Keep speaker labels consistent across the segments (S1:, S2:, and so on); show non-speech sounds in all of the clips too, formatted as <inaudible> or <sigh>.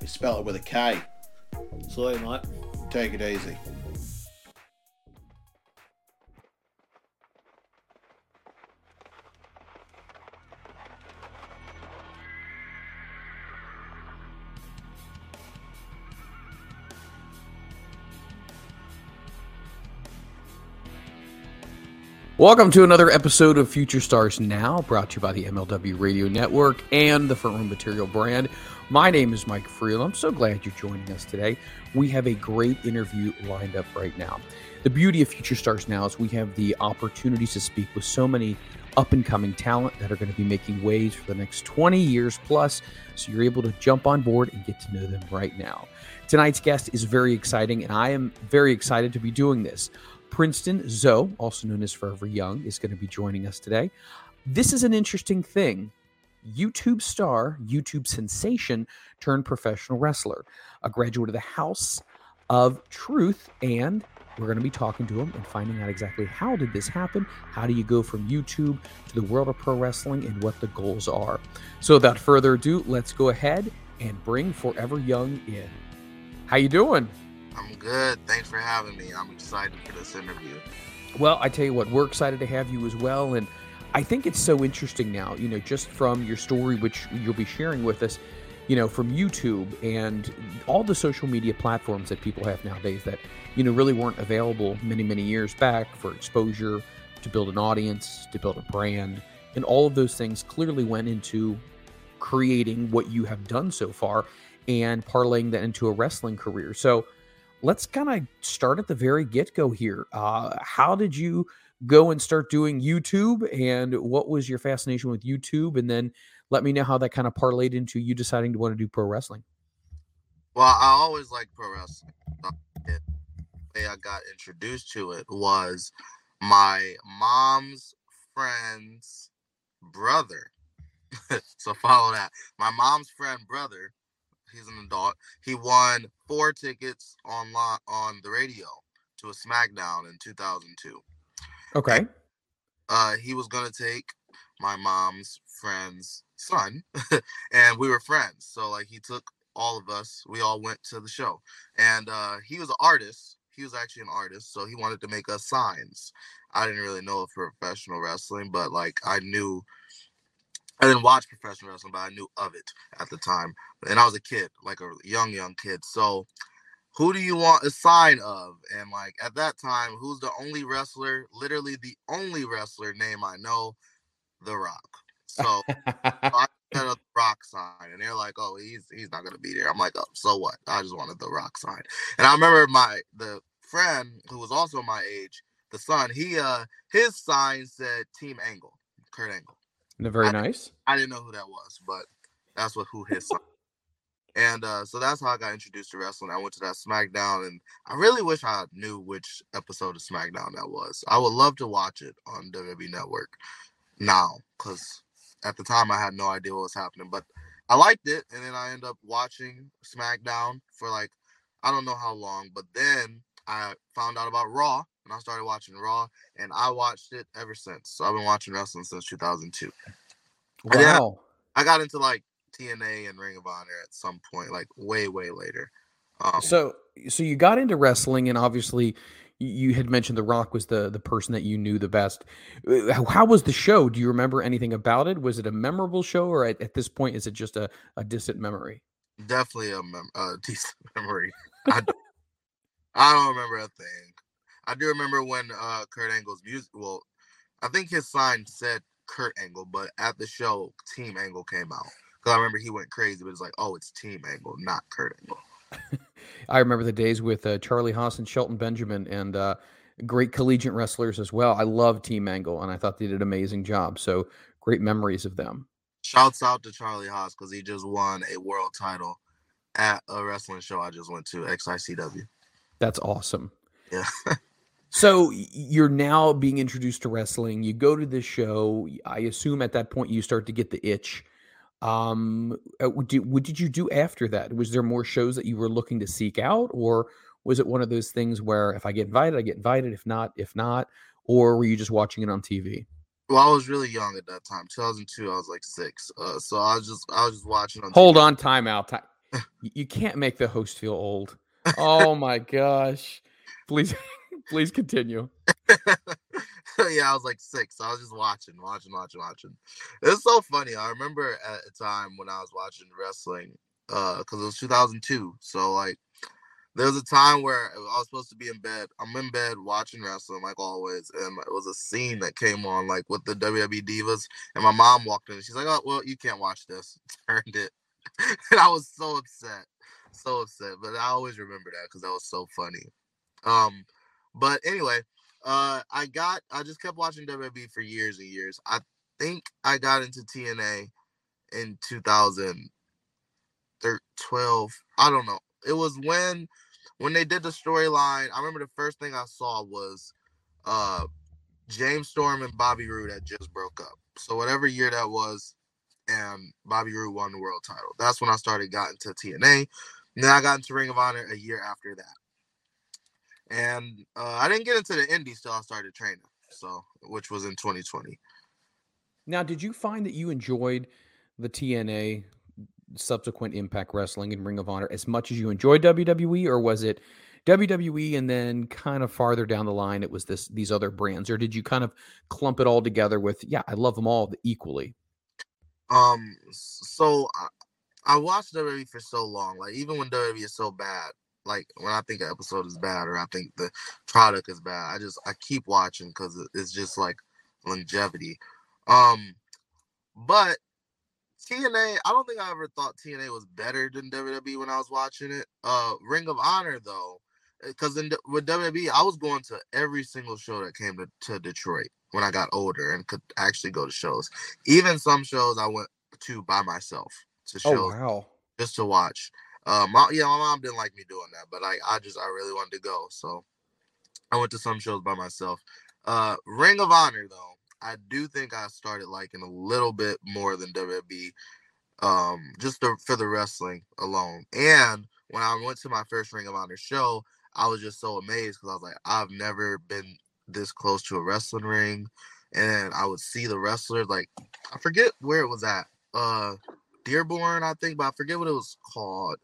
S1: We spell it with a K.
S2: So, mate.
S1: Take it easy.
S3: Welcome to another episode of Future Stars Now, brought to you by the MLW Radio Network and the Front Room Material brand. My name is Mike Friel. I'm so glad you're joining us today. We have a great interview lined up right now. The beauty of Future Stars Now is we have the opportunities to speak with so many up and coming talent that are going to be making waves for the next 20 years plus. So you're able to jump on board and get to know them right now. Tonight's guest is very exciting, and I am very excited to be doing this. Princeton Zoe, also known as Forever Young, is going to be joining us today. This is an interesting thing. YouTube star, YouTube sensation turned professional wrestler, a graduate of the House of Truth, and we're going to be talking to him and finding out exactly how did this happen? How do you go from YouTube to the world of pro wrestling and what the goals are? So without further ado, let's go ahead and bring Forever Young in. How you doing?
S4: I'm good. Thanks for having me. I'm excited for this interview.
S3: Well, I tell you what, we're excited to have you as well. And I think it's so interesting now, you know, just from your story, which you'll be sharing with us, you know, from YouTube and all the social media platforms that people have nowadays that, you know, really weren't available many, many years back for exposure, to build an audience, to build a brand. And all of those things clearly went into creating what you have done so far and parlaying that into a wrestling career. So, let's kind of start at the very get go here. Uh, how did you go and start doing YouTube, and what was your fascination with YouTube? And then let me know how that kind of parlayed into you deciding to want to do pro wrestling.
S4: Well, I always liked pro wrestling. The way I got introduced to it was my mom's friend's brother. <laughs> so follow that. My mom's friend brother, he's an adult. He won four tickets online on the radio to a SmackDown in 2002.
S3: Okay.
S4: uh, he was gonna take my mom's friend's son, <laughs> and we were friends. So like he took all of us. We all went to the show, and uh, he was an artist. He was actually an artist, so he wanted to make us signs. I didn't really know for professional wrestling, but like I knew I didn't watch professional wrestling, but I knew of it at the time. And I was a kid, like a young, young kid. So who do you want a sign of? And like at that time, who's the only wrestler, literally the only wrestler name I know? The Rock. So, so I <laughs> set a Rock sign, and they're like, "Oh, he's he's not gonna be there." I'm like, "Oh, so what?" I just wanted the Rock sign, and I remember my the friend who was also my age, the son. He uh his sign said Team Angle, Kurt Angle.
S3: Very
S4: I-
S3: nice.
S4: I didn't know who that was, but that's what who his son. And uh, so that's how I got introduced to wrestling. I went to that SmackDown, and I really wish I knew which episode of SmackDown that was. I would love to watch it on WWE Network now, because at the time I had no idea what was happening. But I liked it, and then I ended up watching SmackDown for like I don't know how long. But then I found out about Raw, and I started watching Raw, and I watched it ever since. So I've been watching wrestling since 2002. And then I-
S3: Wow.
S4: I got into like TNA and Ring of Honor at some point, like way, way later. Um,
S3: So, so you got into wrestling, and obviously, you had mentioned The Rock was the the person that you knew the best. Uh, How, was the show? Do you remember anything about it? Was it a memorable show, or at, at this point, is it just a, a distant memory?
S4: definitely a, mem- a <laughs> decent memory. I don't remember a thing. I do remember when uh Kurt Angle's music. Well, I think his sign said Kurt Angle, but at the show, Team Angle came out. I remember he went crazy, but it's like, oh, it's Team Angle, not Kurt Angle. <laughs>
S3: I remember the days with uh, Charlie Haas and Shelton Benjamin, and uh, great collegiate wrestlers as well. I love Team Angle, and I thought they did an amazing job. So great memories of them.
S4: Shouts out to Charlie Haas because he just won a world title at a wrestling show I just went to, XICW.
S3: That's awesome.
S4: Yeah. <laughs>
S3: So you're now being introduced to wrestling. You go to this show. I assume at that point you start to get the itch. Um, uh, what did, what did you do after that? Was there more shows that you were looking to seek out, or was it one of those things where if I get invited, I get invited. If not, if not, or were you just watching it on TV?
S4: Well, I was really young at that time. 2002, I was like six. Uh, so I was just I was just watching on.
S3: Hold
S4: TV.
S3: on, time out <laughs> you can't make the host feel old. Oh my gosh! Please, please continue. <laughs>
S4: yeah, I was like six. So I was just watching, watching, watching, watching. It's so funny. I remember at a time when I was watching wrestling, uh, because it was 2002. So like, there was a time where I was supposed to be in bed. I'm in bed watching wrestling like always, and it was a scene that came on like with the WWE divas, and my mom walked in. She's like, "Oh, well, you can't watch this." <laughs> Turned it, <laughs> and I was so upset, so upset. But I always remember that because that was so funny. Um, but anyway, uh, I got I just kept watching WWE for years and years. I think I got into TNA in 2012. I don't know. It was when when they did the storyline. I remember the first thing I saw was uh James Storm and Bobby Roode had just broke up. So whatever year that was, and Bobby Roode won the world title. That's when I started got into TNA. And then I got into Ring of Honor a year after that and uh, I didn't get into the indies till I started training. So, which was in 2020.
S3: Now, did you find that you enjoyed the TNA subsequent Impact Wrestling and Ring of Honor as much as you enjoyed WWE, or was it WWE and then kind of farther down the line it was this these other brands, or did you kind of clump it all together with yeah, I love them all equally?
S4: Um, so I, I watched WWE for so long. Like even when WWE is so bad, like when I think an episode is bad or I think the product is bad, I just I keep watching because it's just like longevity. Um, but TNA, I don't think I ever thought TNA was better than WWE when I was watching it. Uh, Ring of Honor though, because in with WWE, I was going to every single show that came to, to Detroit when I got older and could actually go to shows. Even some shows I went to by myself to shows
S3: Oh wow.
S4: just to watch. Uh, my, yeah, my mom didn't like me doing that, but like I just I really wanted to go, so I went to some shows by myself. Uh, Ring of Honor though, I do think I started liking a little bit more than WWE, um, just the, for the wrestling alone. And when I went to my first Ring of Honor show, I was just so amazed because I was like, I've never been this close to a wrestling ring, and I would see the wrestlers like I forget where it was at. Uh, Dearborn, I think, but I forget what it was called.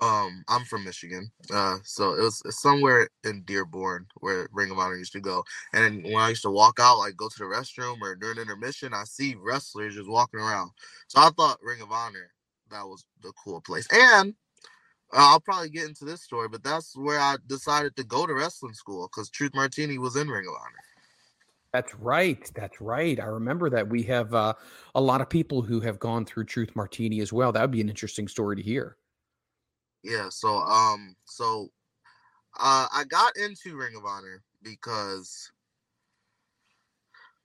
S4: Um, I'm from Michigan, uh, so it was somewhere in Dearborn where Ring of Honor used to go. And when I used to walk out, like go to the restroom or during intermission, I see wrestlers just walking around. So I thought Ring of Honor that was the cool place. And uh, I'll probably get into this story, but that's where I decided to go to wrestling school because Truth Martini was in Ring of Honor.
S3: That's right. That's right. I remember that we have uh, a lot of people who have gone through Truth Martini as well. That would be an interesting story to hear.
S4: Yeah. So, um, so uh, I got into Ring of Honor because,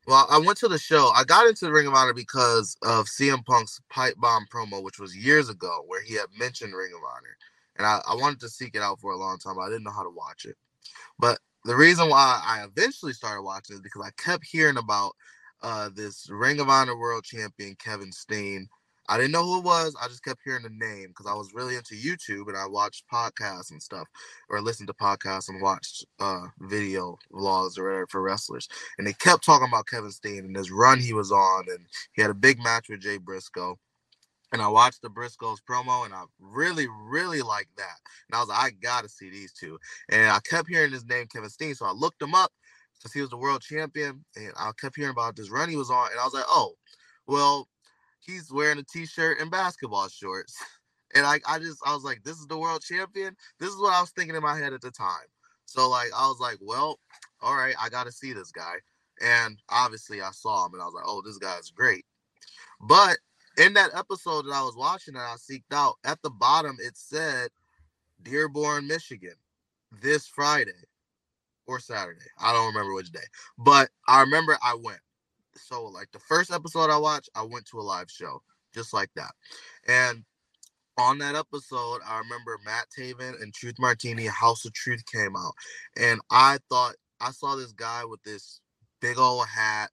S4: well, I went to the show. I got into Ring of Honor because of CM Punk's pipe bomb promo, which was years ago, where he had mentioned Ring of Honor, and I, I wanted to seek it out for a long time. I didn't know how to watch it. But the reason why I eventually started watching is because I kept hearing about uh, this Ring of Honor World Champion Kevin Steen I didn't know who it was. I just kept hearing the name because I was really into YouTube and I watched podcasts and stuff, or listened to podcasts and watched uh, video vlogs or whatever for wrestlers. And they kept talking about Kevin Steen and this run he was on, and he had a big match with Jay Briscoe. And I watched the Briscoes promo, and I really, really liked that. And I was like, I gotta see these two. And I kept hearing his name, Kevin Steen, so I looked him up because he was the world champion, and I kept hearing about this run he was on, and I was like, oh, well, he's wearing a t-shirt and basketball shorts. <laughs> And I, I just I was like, this is the world champion. This is what I was thinking in my head at the time. So like I was like, well, all right, I gotta see this guy. And obviously I saw him and I was like, oh, this guy's great. But in that episode that I was watching and I seeked out, at the bottom it said Dearborn, Michigan, this Friday or Saturday. I don't remember which day. But I remember I went so like the first episode I watched, I went to a live show just like that. And on that episode, I remember Matt Taven and Truth Martini, House of Truth came out. And I thought I saw this guy with this big old hat,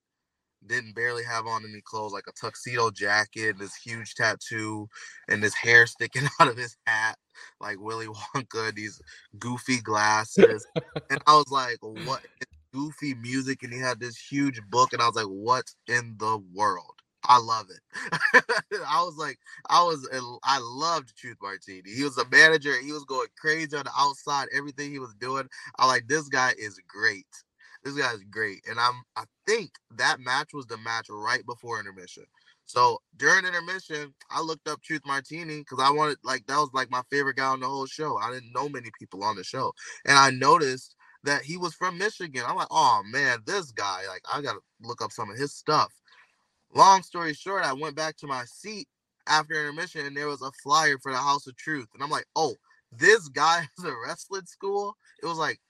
S4: didn't barely have on any clothes, like a tuxedo jacket, this huge tattoo, and this hair sticking <laughs> out of his hat, like Willy Wonka, these goofy glasses. and I was like, what <laughs> goofy music and he had this huge book and I was like, what in the world? I love it. <laughs> I was like, I was, I loved Truth Martini. He was a manager. He was going crazy on the outside. Everything he was doing, I like this guy is great. This guy is great, and I'm. I think that match was the match right before intermission. So during intermission, I looked up Truth Martini because I wanted like that was like my favorite guy on the whole show. I didn't know many people on the show, and I noticed that he was from Michigan. I'm like, oh man, this guy, like, I gotta look up some of his stuff. Long story short, I went back to my seat after intermission and there was a flyer for the House of Truth. And I'm like, oh, this guy <laughs> has a wrestling school. It was like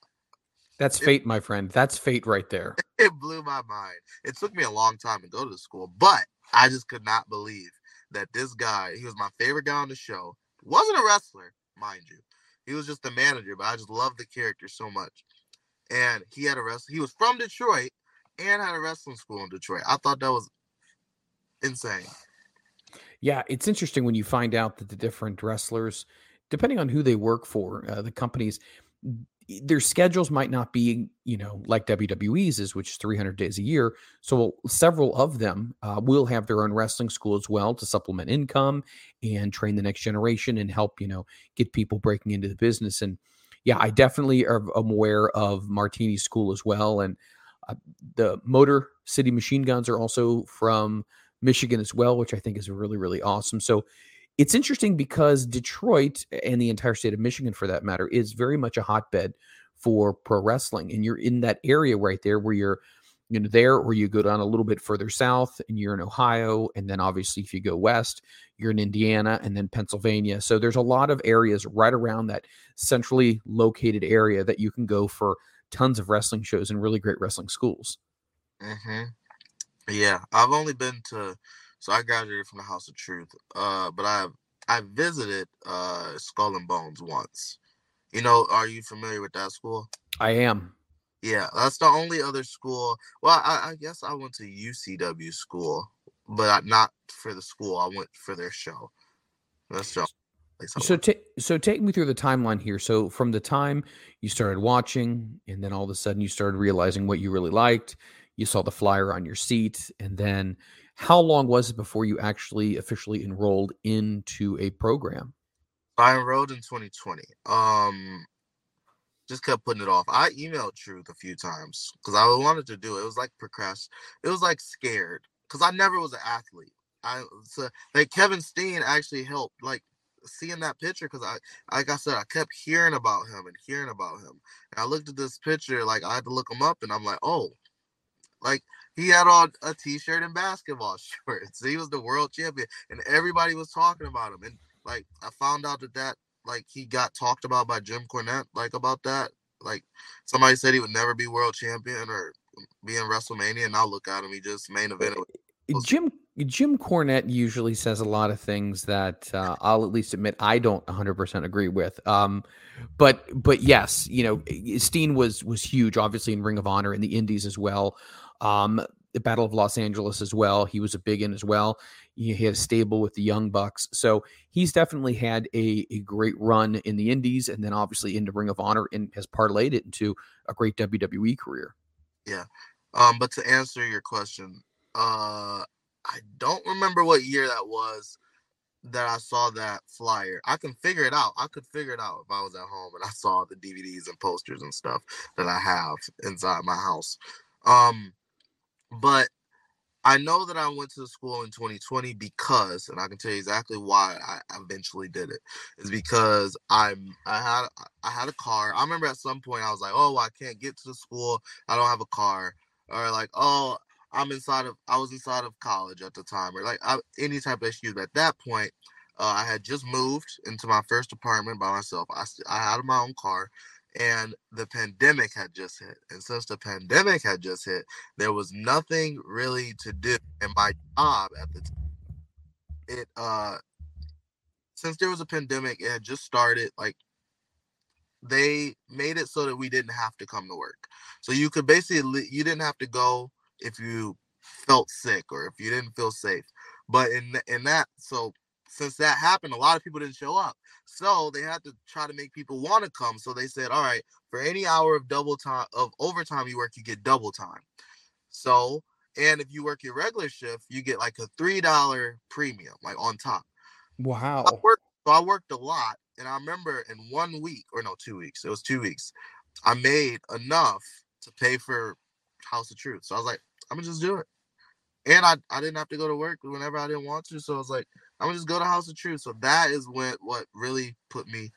S3: that's fate, my friend. That's fate right there. <laughs>
S4: It blew my mind. It took me a long time to go to the school, but I just could not believe that this guy, he was my favorite guy on the show, wasn't a wrestler, mind you. He was just a manager, but I just loved the character so much and he had a wrestling. He was from Detroit and had a wrestling school in Detroit. I thought that was insane.
S3: Yeah, it's interesting when you find out that the different wrestlers, depending on who they work for, uh, the companies, their schedules might not be, you know, like WWE's is, which is 300 days a year. So several of them uh, will have their own wrestling school as well to supplement income and train the next generation and help, you know, get people breaking into the business. And yeah, I definitely am aware of Martini School as well. And uh, the Motor City Machine Guns are also from Michigan as well, which I think is really, really awesome. So it's interesting because Detroit and the entire state of Michigan, for that matter, is very much a hotbed for pro wrestling. And you're in that area right there where you're you know there or you go down a little bit further south and you're in ohio and then obviously if you go west you're in indiana and then pennsylvania so there's a lot of areas right around that centrally located area that you can go for tons of wrestling shows and really great wrestling schools
S4: mm-hmm. yeah i've only been to so i graduated from the house of truth uh but i've i visited uh skull and bones once you know are you familiar with that school
S3: i am
S4: yeah, that's the only other school. Well, I, I guess I went to UCW school, but not for the school. I went for their show. That's the
S3: so, t- so take me through the timeline here. So, from the time you started watching, and then all of a sudden you started realizing what you really liked, you saw the flyer on your seat, and then how long was it before you actually officially enrolled into a program?
S4: I enrolled in 2020. Um, just kept putting it off. I emailed Truth a few times because I wanted to do it. It was like procrast. It was like scared because I never was an athlete. I so like Kevin Steen actually helped like seeing that picture because I like I said I kept hearing about him and hearing about him. And I looked at this picture like I had to look him up and I'm like oh, like he had on a t-shirt and basketball <laughs> shorts. He was the world champion and everybody was talking about him. And like I found out that that like he got talked about by Jim Cornette like about that. Like somebody said he would never be world champion or be in WrestleMania, and now look at him. He just main event.
S3: Jim Jim Cornette usually says a lot of things that uh, I'll at least admit I don't 100% agree with. Um, but but yes, you know, Steen was was huge, obviously in Ring of Honor in the Indies as well. Um, the Battle of Los Angeles as well. He was a big in as well. He had a stable with the Young Bucks, so he's definitely had a, a great run in the Indies, and then obviously into Ring of Honor, and has parlayed it into a great WWE career.
S4: Yeah, um, but to answer your question, uh, I don't remember what year that was that I saw that flyer. I can figure it out. I could figure it out if I was at home and I saw the DVDs and posters and stuff that I have inside my house. Um, but I know that I went to school in 2020 because, and I can tell you exactly why I eventually did it. Is because I'm I had I had a car. I remember at some point I was like, oh, I can't get to the school. I don't have a car, or like, oh, I'm inside of I was inside of college at the time, or like I, any type of issues. At that point, uh, I had just moved into my first apartment by myself. I I had my own car, and the pandemic had just hit. And since the pandemic had just hit, there was nothing really to do. And my job at the time, it uh, since there was a pandemic, it had just started. Like they made it so that we didn't have to come to work. So you could basically you didn't have to go if you felt sick or if you didn't feel safe. But in in that, so since that happened, a lot of people didn't show up. So they had to try to make people want to come. So they said, all right, for any hour of double time of overtime you work, you get double time. So, and if you work your regular shift, you get like a three dollar premium, like on top.
S3: Wow.
S4: I worked, so I worked a lot, and I remember in one week or no, two weeks. It was two weeks. I made enough to pay for House of Truth. So I was like, I'm gonna just do it. And I, I didn't have to go to work whenever I didn't want to. So I was like, I'm gonna just go to House of Truth. So that is what what really put me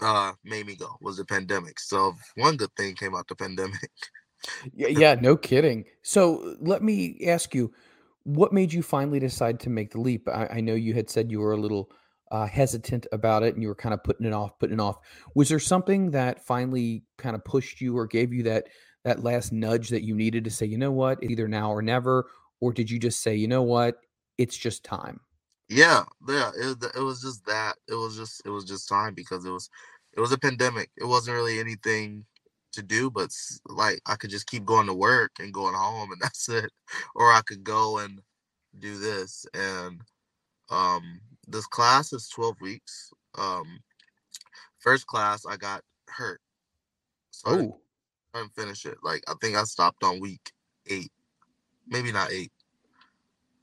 S4: uh made me go was the pandemic. So one good thing came out the pandemic. <laughs>
S3: yeah, yeah, no kidding. So let me ask you, what made you finally decide to make the leap? I, I know you had said you were a little uh, hesitant about it and you were kind of putting it off, putting it off. Was there something that finally kind of pushed you or gave you that that last nudge that you needed to say, you know what, either now or never? Or did you just say, you know what, it's just time?
S4: Yeah, yeah, it, it was just that. It was just it was just time because it was it was a pandemic. It wasn't really anything to do, but like I could just keep going to work and going home, and <laughs> that's it. Or I could go and do this. And um, this class is twelve weeks. Um, first class I got hurt, so
S3: oh.
S4: I didn't finish it. Like I think I stopped on week eight, maybe not eight,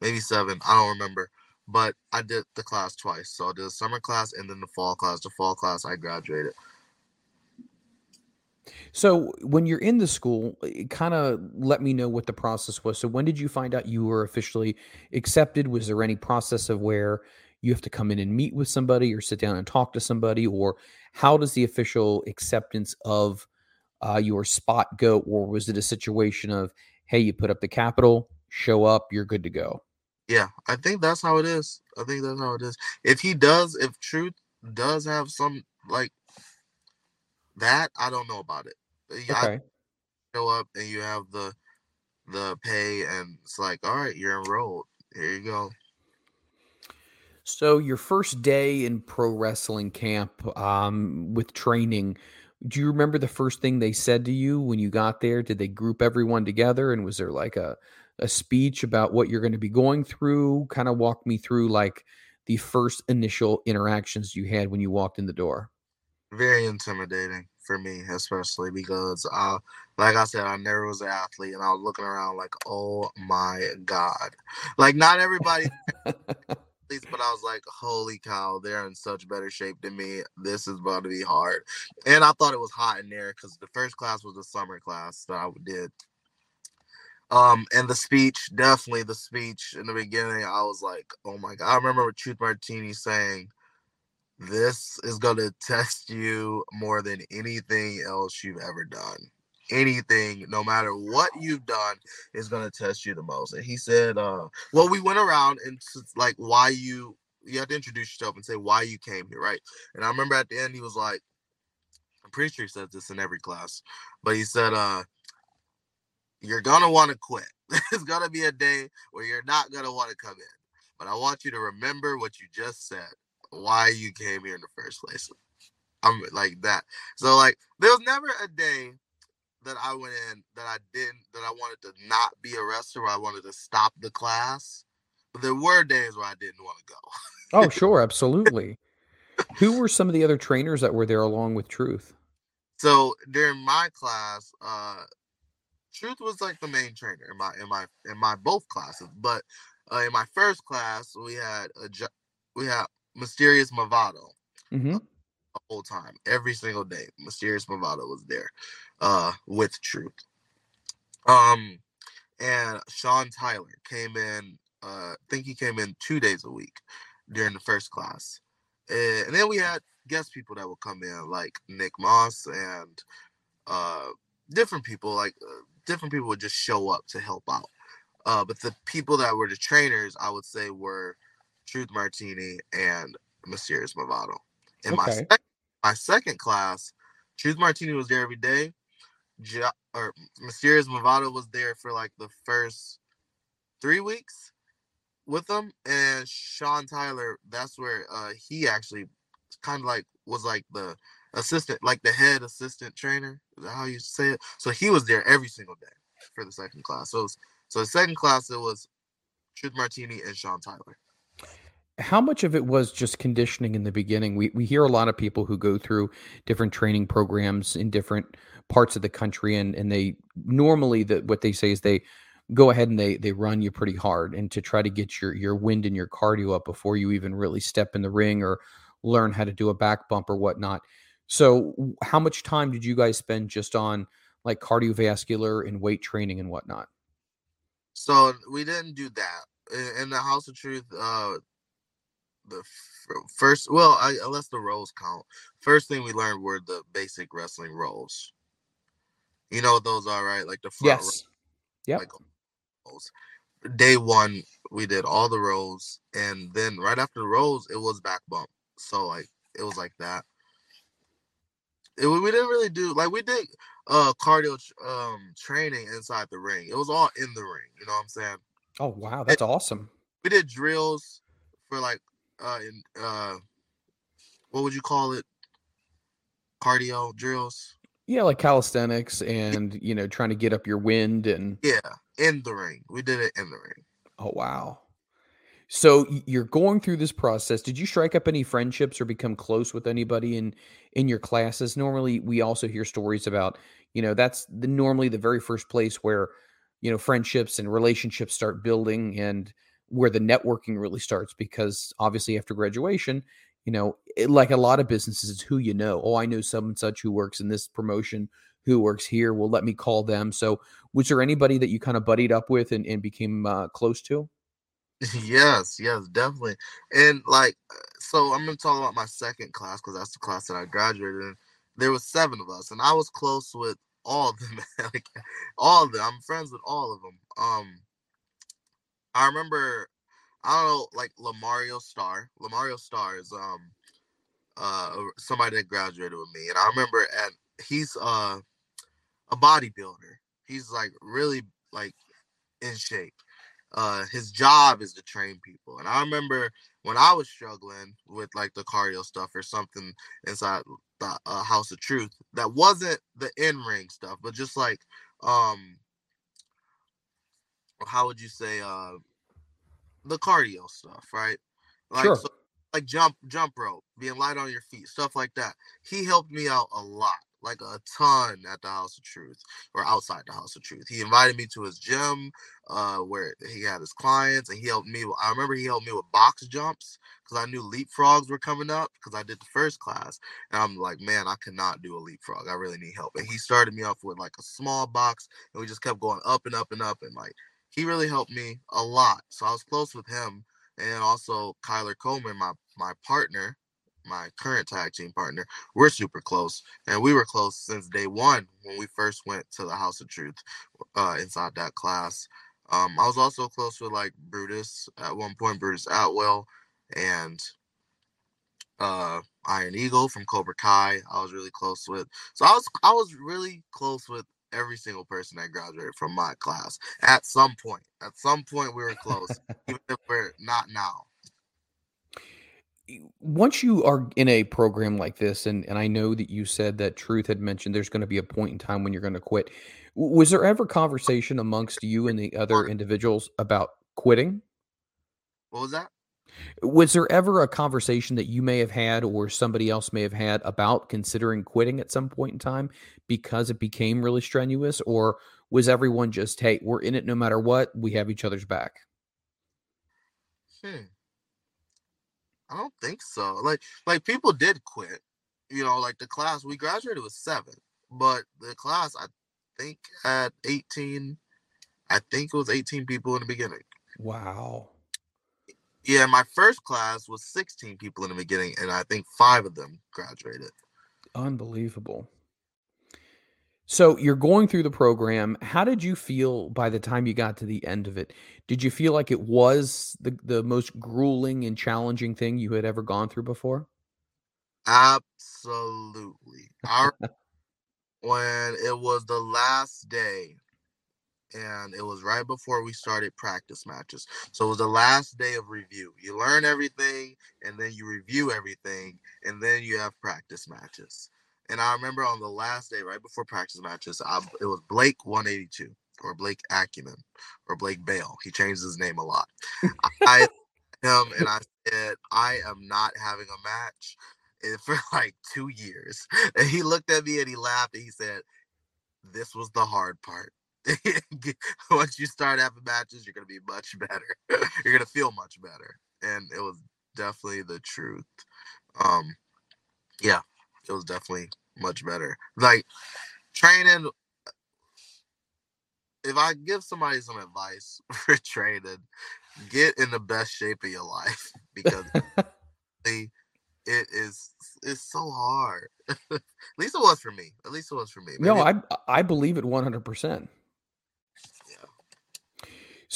S4: maybe seven. I don't remember but I did the class twice. So I did the summer class and then the fall class. The fall class, I graduated.
S3: So when you're in the school, kind of let me know what the process was. So when did you find out you were officially accepted? Was there any process of where you have to come in and meet with somebody or sit down and talk to somebody? Or how does the official acceptance of uh, your spot go? Or was it a situation of, hey, you put up the capital, show up, you're good to go?
S4: Yeah, I think that's how it is. I think that's how it is. If he does, if Truth does have some like that, I don't know about it.
S3: Okay.
S4: show up and you have the the pay, and it's like, all right, you're enrolled. Here you go.
S3: So your first day in pro wrestling camp, um, with training, do you remember the first thing they said to you when you got there? Did they group everyone together, and was there like a a speech about what you're going to be going through? Kind of walk me through like the first initial interactions you had when you walked in the door.
S4: Very intimidating for me, especially because, uh, like I said, I never was an athlete, and I was looking around like, oh my god, like not everybody, <laughs> but I was like, holy cow, they're in such better shape than me. This is about to be hard. And I thought it was hot in there because the first class was a summer class that I did. Um, and the speech, definitely the speech in the beginning, I was like, oh my god. I remember Truth Martini saying, This is gonna <laughs> test you more than anything else you've ever done. Anything, no matter what you've done, is gonna test you the most. And he said, uh, well, we went around and like why you you have to introduce yourself and say why you came here, right? And I remember at the end he was like, I'm pretty sure he says this in every class, but he said, uh, you're gonna want to quit. <laughs> There's gonna be a day where you're not gonna want to come in. But I want you to remember what you just said, why you came here in the first place. I'm like that. So like there was never a day that I went in that I didn't that I wanted to not be a wrestler I wanted to stop the class. But there were days where I didn't want to go.
S3: Oh, <laughs> sure, absolutely. Who were some of the other trainers that were there along with Truth?
S4: So during my class, uh Truth was like the main trainer in my in my in my both classes. But uh, in my first class, we had a we had Mysterious Movado
S3: hmm
S4: the whole time, every single day. Mysterious Movado was there, uh, with Truth. Um, and Sean Tyler came in. Uh, I think he came in two days a week during the first class, Eh, and then we had guest people that would come in, like Nick Moss and uh, different people. Like uh, different people would just show up to help out. Uh, but the people that were the trainers, I would say, were Truth Martini and Mysterious Movado. In my
S3: Okay.
S4: sec- my second class, Truth Martini was there every day. Ja- or Mysterious Movado was there for like the first three weeks with them, and Sean Tyler. That's where uh, he actually kind of like was like the assistant, like the head assistant trainer. Is how you say it? So he was there every single day for the second class. So was, so the second class it was Truth Martini and Sean Tyler.
S3: How much of it was just conditioning in the beginning? We we hear a lot of people who go through different training programs in different parts of the country, and and they normally that what they say is they go ahead and they they run you pretty hard and to try to get your your wind and your cardio up before you even really step in the ring or learn how to do a back bump or whatnot. So, how much time did you guys spend just on like cardiovascular and weight training and whatnot?
S4: So we didn't do that in, the House of Truth. Uh, the f- first, well, I, unless the rolls count, first thing we learned were the basic wrestling rolls. You know what those are, right? Like the front row
S3: Yep.
S4: like rolls. Day one, we did all the rows, and then right after the rows, it was back bump. So like it was like that. It, we didn't really do like we did uh cardio um training inside the ring. It was all in the ring. You know what I'm saying?
S3: Oh wow, that's awesome.
S4: We did drills for like uh in uh what would you call it? Cardio drills.
S3: Yeah, like calisthenics and you know trying to get up your wind and
S4: Yeah, in the ring. We did it in the ring.
S3: oh wow. So you're going through this process. Did you strike up any friendships or become close with anybody in in your classes? Normally, we also hear stories about you know that's the normally the very first place where you know friendships and relationships start building and where the networking really starts because obviously after graduation you know it, like a lot of businesses it's who you know oh i know some and such who works in this promotion who works here well let me call them so was there anybody that you kind of buddied up with and, and became uh, close to
S4: yes, yes, definitely. And like, uh, so I'm gonna talk about my second class because that's the class that I graduated in. There was seven of us, and I was close with all of them. <laughs> like, all of them. I'm friends with all of them. Um, I remember, I don't know, like Lamario Star. Lamario Star is um, uh, somebody that graduated with me, and I remember, and he's uh, a bodybuilder. He's like really like in shape uh his job is to train people and i remember when i was struggling with like the cardio stuff or something inside the uh, house of truth that wasn't the in-ring stuff but just like um how would you say uh the cardio stuff right? Like
S3: Sure.
S4: so, like jump jump rope being light on your feet stuff like that. He helped me out a lot like a ton at the House of Truth or outside the House of Truth. He invited me to his gym uh, where he had his clients and he helped me. I remember he helped me with box jumps because I knew leapfrogs were coming up because I did the first class. And I'm like, man, I cannot do a leapfrog. I really need help. And he started me off with like a small box and we just kept going up and up and up. And like, he really helped me a lot. So I was close with him. And also Kyler Coleman, my my partner, my current tag team partner, we're super close, and we were close since day one when we first went to the House of Truth uh, inside that class. Um, I was also close with like Brutus at one point, Brutus Atwell, and uh, Iron Eagle from Cobra Kai. I was really close with. So I was I was really close with every single person that graduated from my class at some point. At some point, we were close, <laughs> even if we're not now
S3: once you are in a program like this, and, and I know that you said that Truth had mentioned there's going to be a point in time when you're going to quit. Was there ever conversation amongst you and the other individuals about quitting?
S4: What was that?
S3: Was there ever a conversation that you may have had or somebody else may have had about considering quitting at some point in time because it became really strenuous? Or was everyone just, hey, we're in it no matter what, we have each other's back?
S4: Hmm. I don't think so. Like like people did quit. You know, like the class we graduated with seven, but the class I think had eighteen. I think it was eighteen people in the beginning.
S3: Wow.
S4: Yeah, my first class was sixteen people in the beginning, and I think five of them graduated.
S3: Unbelievable. So you're going through the program. How did you feel by the time you got to the end of it? Did you feel like it was the, the most grueling and challenging thing you had ever gone through before?
S4: Absolutely. Our, <laughs> when it was the last day, and it was right before we started practice matches. So it was the last day of review. You learn everything, and then you review everything, and then you have practice matches. And I remember on the last day, right before practice matches, I, it was Blake 182 or Blake Acumen or Blake Bale. He changed his name a lot. I <laughs> him and I said, I am not having a match for <laughs> like two years. And he looked at me and he laughed and he said, This was the hard part. <laughs> Once you start having matches, you're gonna be much better. you're gonna feel much better. And it was definitely the truth. Um yeah, it was definitely much better. Like training. If I give somebody some advice <laughs> for training, get in the best shape of your life <laughs> because <laughs> it is it's so hard. At least it was for me. At least it was for me.
S3: Maybe no, I I believe it one hundred percent.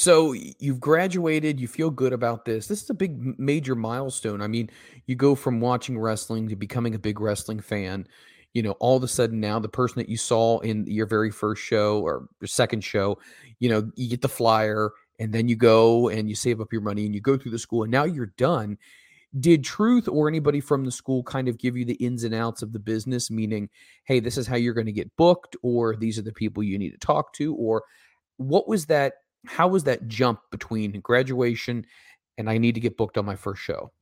S3: So you've graduated, you feel good about this. This is a big major milestone. I mean, you go from watching wrestling to becoming a big wrestling fan. You know, all of a sudden now the person that you saw in your very first show or your second show, you know, you get the flyer and then you go and you save up your money and you go through the school and now you're done. Did Truth or anybody from the school kind of give you the ins and outs of the business, meaning, hey, this is how you're going to get booked, or these are the people you need to talk to, or what was that how was that jump between graduation and I need to get booked on my first show?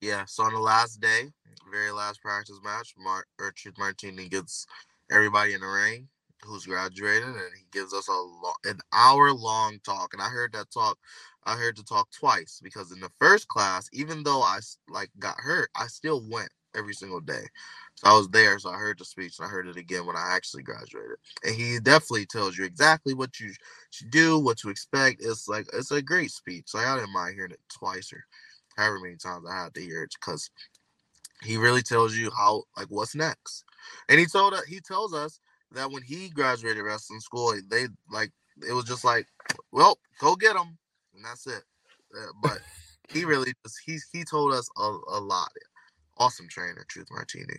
S4: Yeah, so on the last day, very last practice match, Mar- Truth Martini gets everybody in the ring who's graduated, and he gives us a lo- an hour long talk. And I heard that talk, I heard the talk twice because in the first class, even though I like got hurt, I still went every single day. So I was there, so I heard the speech and I heard it again when I actually graduated. And he definitely tells you exactly what you should do, what to expect. It's like it's a great speech. Like I didn't mind hearing it twice or however many times I had to hear it because he really tells you how like what's next. And he told us he tells us that when he graduated wrestling school, they like it was just like, well, go get him, and that's it. Uh, but he <laughs> really just he he told us a, a lot awesome trainer, Truth Martini.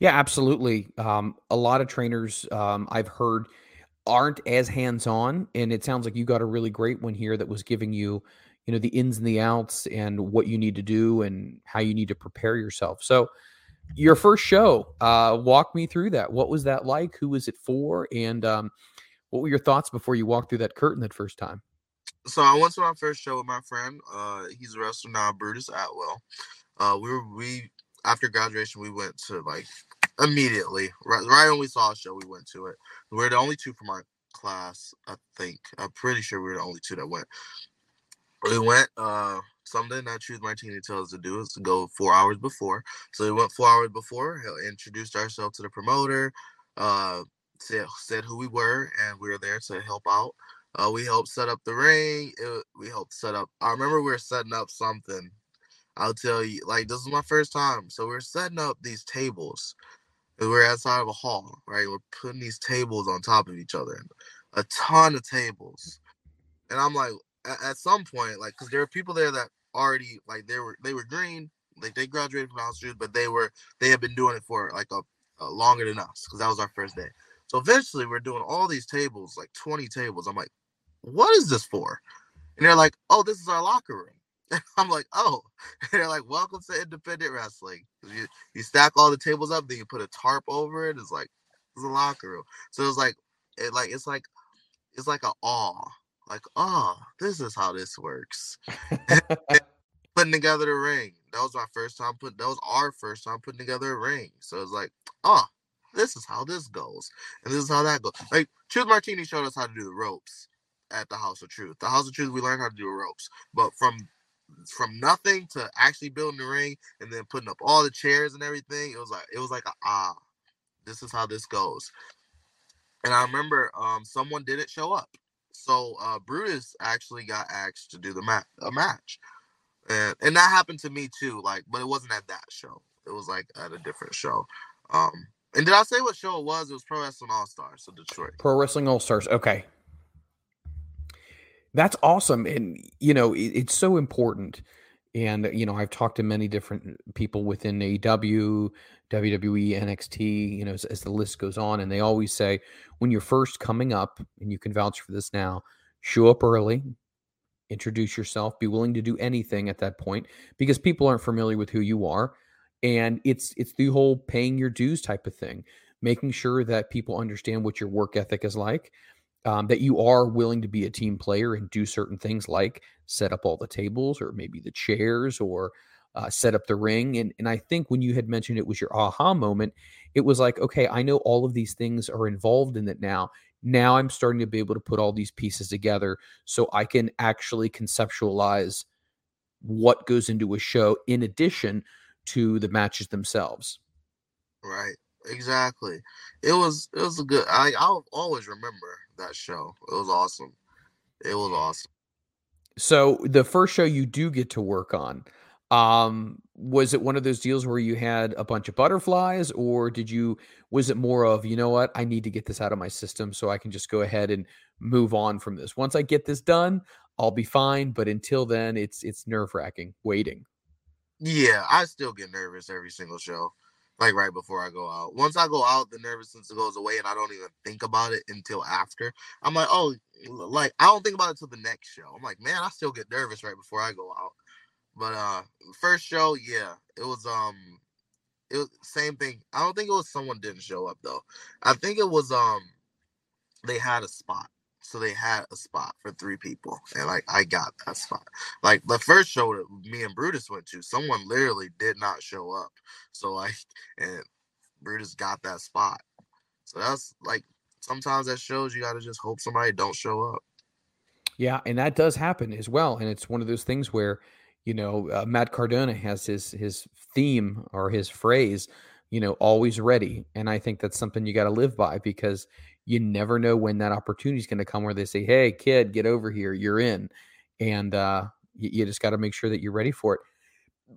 S3: Yeah, absolutely. Um, a lot of trainers um, I've heard aren't as hands on, and it sounds like you got a really great one here that was giving you, you know, the ins and the outs and what you need to do and how you need to prepare yourself. So, your first show, uh, walk me through that. What was that like? Who was it for? And um, what were your thoughts before you walked through that curtain that first time?
S4: So I went to my first show with my friend. Uh, he's a wrestler now, Brutus Atwell uh, we were we after graduation we went to like immediately. Right, right when we saw a show, we went to it. We are the only two from our class, I think. I'm pretty sure we were the only two that went. We went uh something that Truth Martini tells us to do is to go four hours before. So we went four hours before, introduced ourselves to the promoter, uh said said who we were, and we were there to help out. Uh, we helped set up the ring. It, we helped set up. I remember we were setting up something. I'll tell you, like this is my mm. first time, so we are setting up these tables. We we're outside of a hall, right? We're putting these tables on top of each other, a ton of tables. And I'm like, at, at some point, like, because there were people there that already, like, they were they were green, like they graduated from Truth, but they were they had been doing it for like a, a longer than us, because that was our first day. So eventually, we're doing all these tables, like 20 tables. I'm like, what is this for? And they're like, oh, this is our locker room. <laughs> I'm like, oh. And <laughs> they're like, welcome to independent wrestling. You, you stack all the tables up, then you put a tarp over it. It's like, it's a locker room. So it's like, it like it's like, it's like a awe. Like, oh, this is how this works. <laughs> putting together the ring. That was my first time putting. That was our first time putting together a ring. So it's like, oh, this is how this goes, and this is how that goes. Like Truth Martini showed us how to do the ropes at the House of Truth. The House of Truth, we learned how to do ropes, but from from nothing to actually building the ring and then putting up all the chairs and everything, it was like it was like a, ah, this is how this goes. And I remember um someone didn't show up, so uh Brutus actually got asked to do the match a match, and and that happened to me too. Like, but it wasn't at that show. It was like at a different show. Um, and did I say what show it was? It was Pro Wrestling All Stars, so Detroit.
S3: Pro Wrestling All Stars. Okay. That's awesome. And, you know, it, it's so important. And, you know, I've talked to many different people within AEW, WWE, NXT, you know, as, as the list goes on. And they always say, when you're first coming up, and you can vouch for this now, show up early, introduce yourself, be willing to do anything at that point because people aren't familiar with who you are. And it's it's the whole paying your dues type of thing, making sure that people understand what your work ethic is like, um, that you are willing to be a team player and do certain things like set up all the tables or maybe the chairs or uh, set up the ring. And, and I think when you had mentioned it was your aha moment, it was like, okay, I know all of these things are involved in it now. Now I'm starting to be able to put all these pieces together so I can actually conceptualize what goes into a show in addition to the matches themselves.
S4: Right. Exactly. It was it was a good I I'll always remember that show. It was awesome. It was awesome.
S3: So the first show you do get to work on, um, was it one of those deals where you had a bunch of butterflies, or did you was it more of, you know what, I need to get this out of my system so I can just go ahead and move on from this. Once I get this done, I'll be fine. But until then, it's it's nerve wracking waiting.
S4: Yeah, I still get nervous every single show like right before I go out. Once I go out, the nervousness goes away, and I don't even think about it until after. I'm like, oh, like I don't think about it till the next show. I'm like, man, I still get nervous right before I go out. But uh, first show, yeah, it was um, it was same thing. I don't think it was someone didn't show up though. I think it was um, they had a spot. So they had a spot for three people, and like I got that spot. Like the first show that me and Brutus went to, someone literally did not show up. So like, <laughs> and Brutus got that spot. So that's like sometimes that shows you got to just hope somebody don't show up.
S3: Yeah, and that does happen as well. And it's one of those things where, you know, uh, Matt Cardona has his his theme or his phrase, you know, always ready. And I think that's something you got to live by because you never know when that opportunity is going to come where they say, "Hey, kid, get over here. You're in," and uh, you, you just got to make sure that you're ready for it.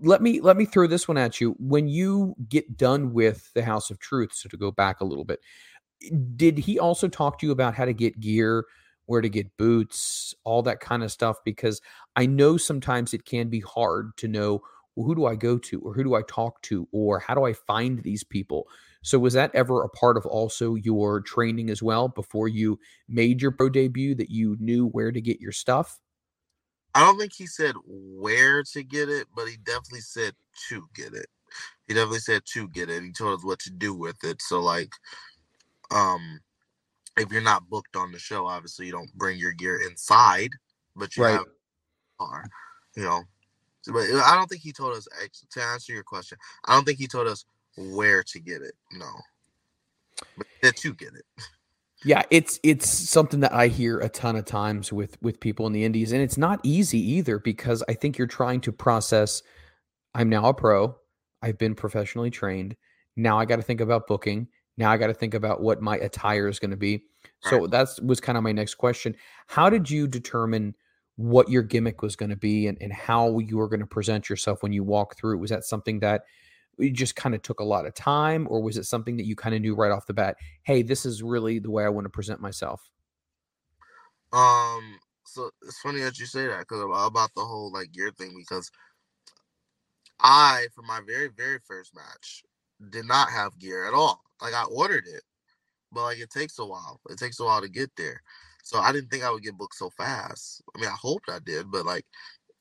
S3: Let me let me throw this one at you. When you get done with the House of Truth, so to go back a little bit, did he also talk to you about how to get gear? where to get boots, all that kind of stuff. Because I know sometimes it can be hard to know well, who do I go to or who do I talk to or how do I find these people? So was that ever a part of also your training as well before you made your pro debut that you knew where to get your stuff?
S4: I don't think he said where to get it, but he definitely said to get it. He definitely said to get it. He told us what to do with it. So like um if you're not booked on the show, obviously you don't bring your gear inside, but you right. have car, you know. But I don't think he told us to answer your question. I don't think he told us where to get it. No, but that you get it.
S3: Yeah, it's it's something that I hear a ton of times with with people in the indies and it's not easy either because I think you're trying to process I'm now a pro, I've been professionally trained. Now I got to think about booking. Now I got to think about what my attire is going to be. So
S4: Right.
S3: that's was kind of my next question. How did you determine what your gimmick was going to be and, and how you were going to present yourself when you walk through? Was that something that you just kind of took a lot of time, or was it something that you kind of knew right off the bat? Hey, this is really the way I want to present myself.
S4: Um, so it's funny that you say that because about the whole like gear thing because I for my very very first match did not have gear at all. Like I ordered it, but like it takes a while. It takes a while to get there. So I didn't think I would get booked so fast. I mean, I hoped I did, but like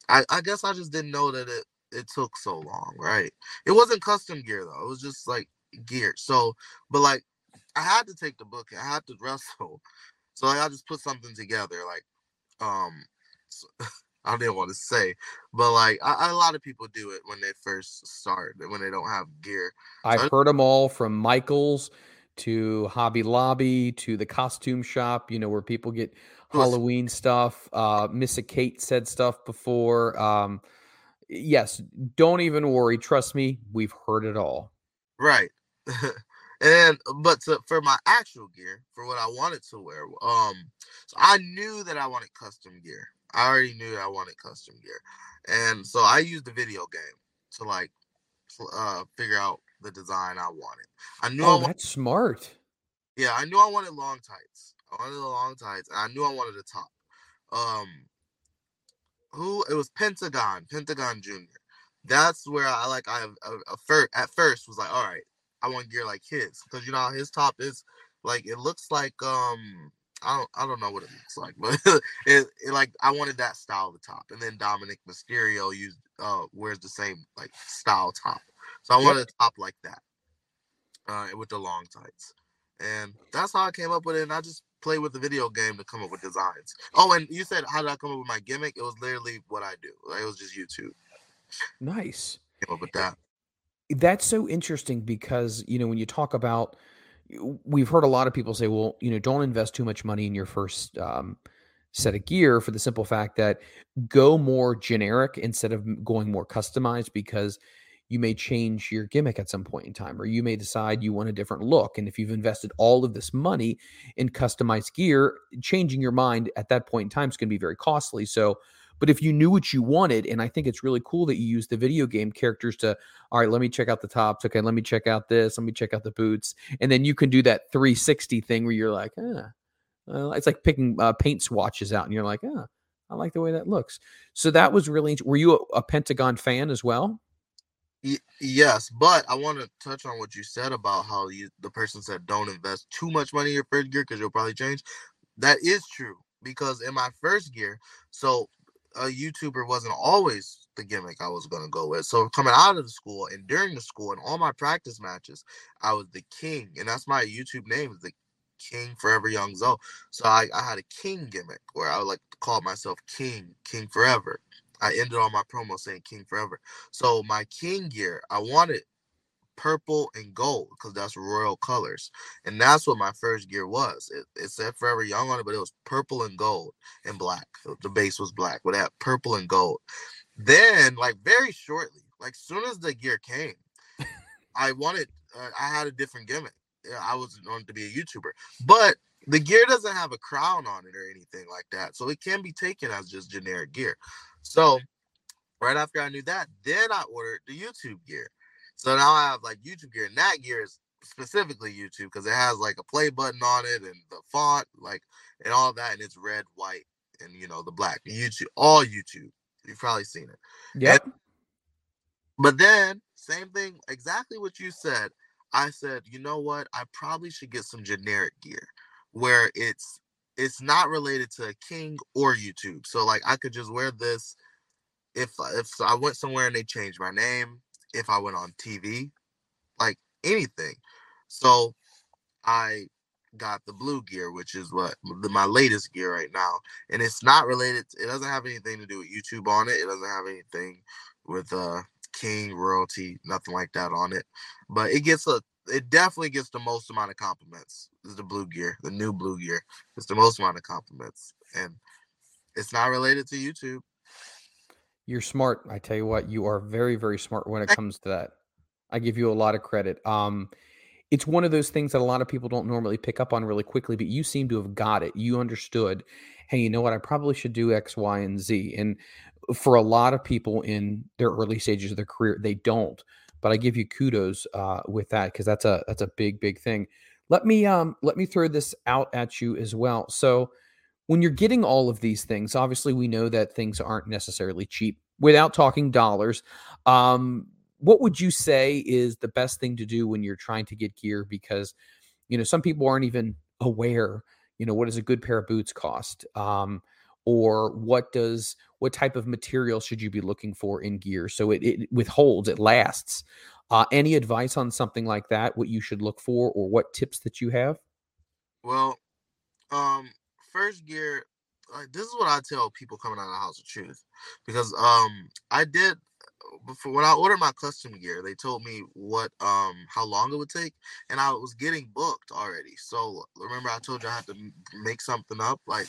S4: I, I guess I just didn't know that it it took so long, right? It wasn't custom gear though. It was just like gear. So, but like I had to take the book. I had to <laughs> wrestle. So like I just put something together. Like um so, <laughs> I didn't want to say, but like I, a lot of people do it when they first start when they don't have gear.
S3: I've
S4: I-
S3: heard them all from Michaels to Hobby Lobby to the costume shop, you know, where people get Halloween stuff. Uh, Missa Kate said stuff before. Um, yes, don't even worry. Trust me, we've heard it all.
S4: Right. <laughs> and but to, for my actual gear, for what I wanted to wear, um, so I knew that I wanted custom gear. I already knew I wanted custom gear, and so I used the video game to like uh figure out the design I wanted. I knew I
S3: Oh,
S4: wa-
S3: that's smart.
S4: yeah, I knew I wanted long tights. I wanted the long tights, and I knew I wanted a top. Um, who it was Pentagon, Pentagon Junior. That's where I like I uh, at first was like, all right, I want gear like his because you know his top is like it looks like um I don't I don't know what it looks like, <laughs> but it, it like I wanted that style of the top, and then Dominik Mysterio used uh wears the same like style top, so I
S3: Yep.
S4: wanted a top like that, uh with the long tights, and that's how I came up with it. And I just played with the video game to come up with designs. Oh, and you said how did I come up with my gimmick? It was literally what I do. Like, it was just YouTube.
S3: Nice.
S4: Came up with that.
S3: That's so interesting because, you know, when you talk about, we've heard a lot of people say, well, you know, don't invest too much money in your first um, set of gear for the simple fact that go more generic instead of going more customized because you may change your gimmick at some point in time or you may decide you want a different look. And if you've invested all of this money in customized gear, changing your mind at that point in time is going to be very costly. So, but if you knew what you wanted, and I think it's really cool that you use the video game characters to all right, let me check out the tops. Okay, let me check out this. Let me check out the boots. And then you can do that 360 thing where you're like, ah, well, it's like picking uh, paint swatches out and you're like, ah, I like the way that looks. So that was really, were you a, a Pentagon fan as well?
S4: Yes, but I want to touch on what you said about how you the person said don't invest too much money in your first gear because you'll probably change. That is true because in my first gear, so a YouTuber wasn't always the gimmick I was gonna go with. So coming out of the school and during the school and all my practice matches, I was the king, and that's my YouTube name is the King Forever Young Zoe. So I, I had a king gimmick where I would like to call myself King, King Forever. I ended all my promo saying King Forever. So my king gear, I wanted purple and gold because that's royal colors, and that's what my first gear was. It, it said Forever Young on it, but it was purple and gold and black. The base was black, but that purple and gold. Then, like very shortly, like soon as the gear came, I wanted. Uh, I had a different gimmick. I was going to be a YouTuber, but the gear doesn't have a crown on it or anything like that, so it can be taken as just generic gear. So right after I knew that, then I ordered the YouTube gear. So now I have like YouTube gear, and that gear is specifically YouTube because it has like a play button on it and the font, like and all that, and it's red, white, and you know the black. YouTube, all YouTube. You've probably seen it.
S3: Yeah.
S4: But then, same thing, exactly what you said. I said, you know what? I probably should get some generic gear where it's it's not related to a King or YouTube. So like I could just wear this if if I went somewhere and they changed my name, if I went on TV, like anything. So I got the blue gear, which is what my latest gear right now, and it's not related. It doesn't have anything to do with YouTube on it. It doesn't have anything with uh king royalty, nothing like that on it. But it gets a it definitely gets the most amount of compliments. Is the blue gear, the new blue gear. It's the most amount of compliments. And it's not related to YouTube.
S3: You're smart. I tell you what, you are very, very smart when it comes to that. I give you a lot of credit. Um, it's one of those things that a lot of people don't normally pick up on really quickly, but you seem to have got it. You understood, hey, you know what? I probably should do X, Y, and Z. And for a lot of people in their early stages of their career, they don't. But I give you kudos uh, with that because that's a that's a big, big thing. Let me um let me throw this out at you as well. So when you're getting all of these things, obviously we know that things aren't necessarily cheap. Without talking dollars, um, what would you say is the best thing to do when you're trying to get gear? Because you know some people aren't even aware. You know what does a good pair of boots cost? Um, or what does what type of material should you be looking for in gear? So it, it withholds it lasts. Uh, any advice on something like that what you should look for or what tips that you have?
S4: Well um first gear like this is what i tell people coming out of the house of truth because um i did before when I ordered my custom gear, they told me what um how long it would take, and I was getting booked already. So remember, I told you I had to make something up, like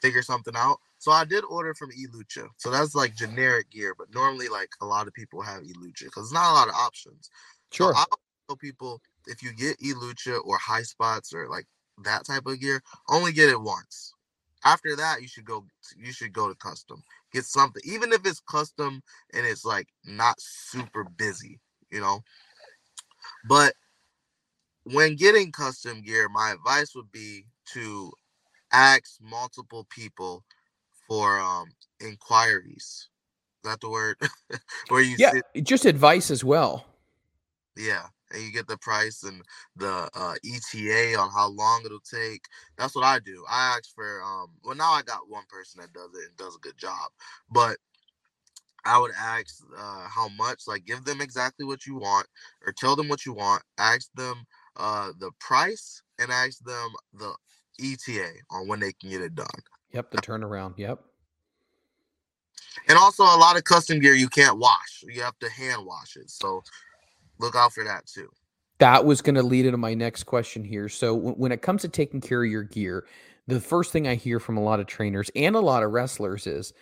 S4: figure something out. So I did order from eLucha. So that's like generic gear, but normally like a lot of people have eLucha because there's not a lot of options.
S3: Sure.
S4: So I tell people if you get eLucha or Highspots or like that type of gear, only get it once. After that, you should go. You should go to custom. Get something, even if it's custom and it's like not super busy, you know. But when getting custom gear, my advice would be to ask multiple people for um inquiries. Is that the word? <laughs> Where you
S3: yeah,
S4: sit,
S3: just advice as well.
S4: yeah, and you get the price and the uh, ETA on how long it'll take. That's what I do. I ask for um. Well, now I got one person that does it and does a good job, but I would ask uh, how much. Like, give them exactly what you want, or tell them what you want. Ask them uh the price and ask them the ETA on when they can get it done.
S3: Yep, the turnaround. Yep.
S4: And also, a lot of custom gear you can't wash. You have to hand wash it. So look out for that too.
S3: That was going to lead into my next question here. So, w- when it comes to taking care of your gear, the first thing I hear from a lot of trainers and a lot of wrestlers is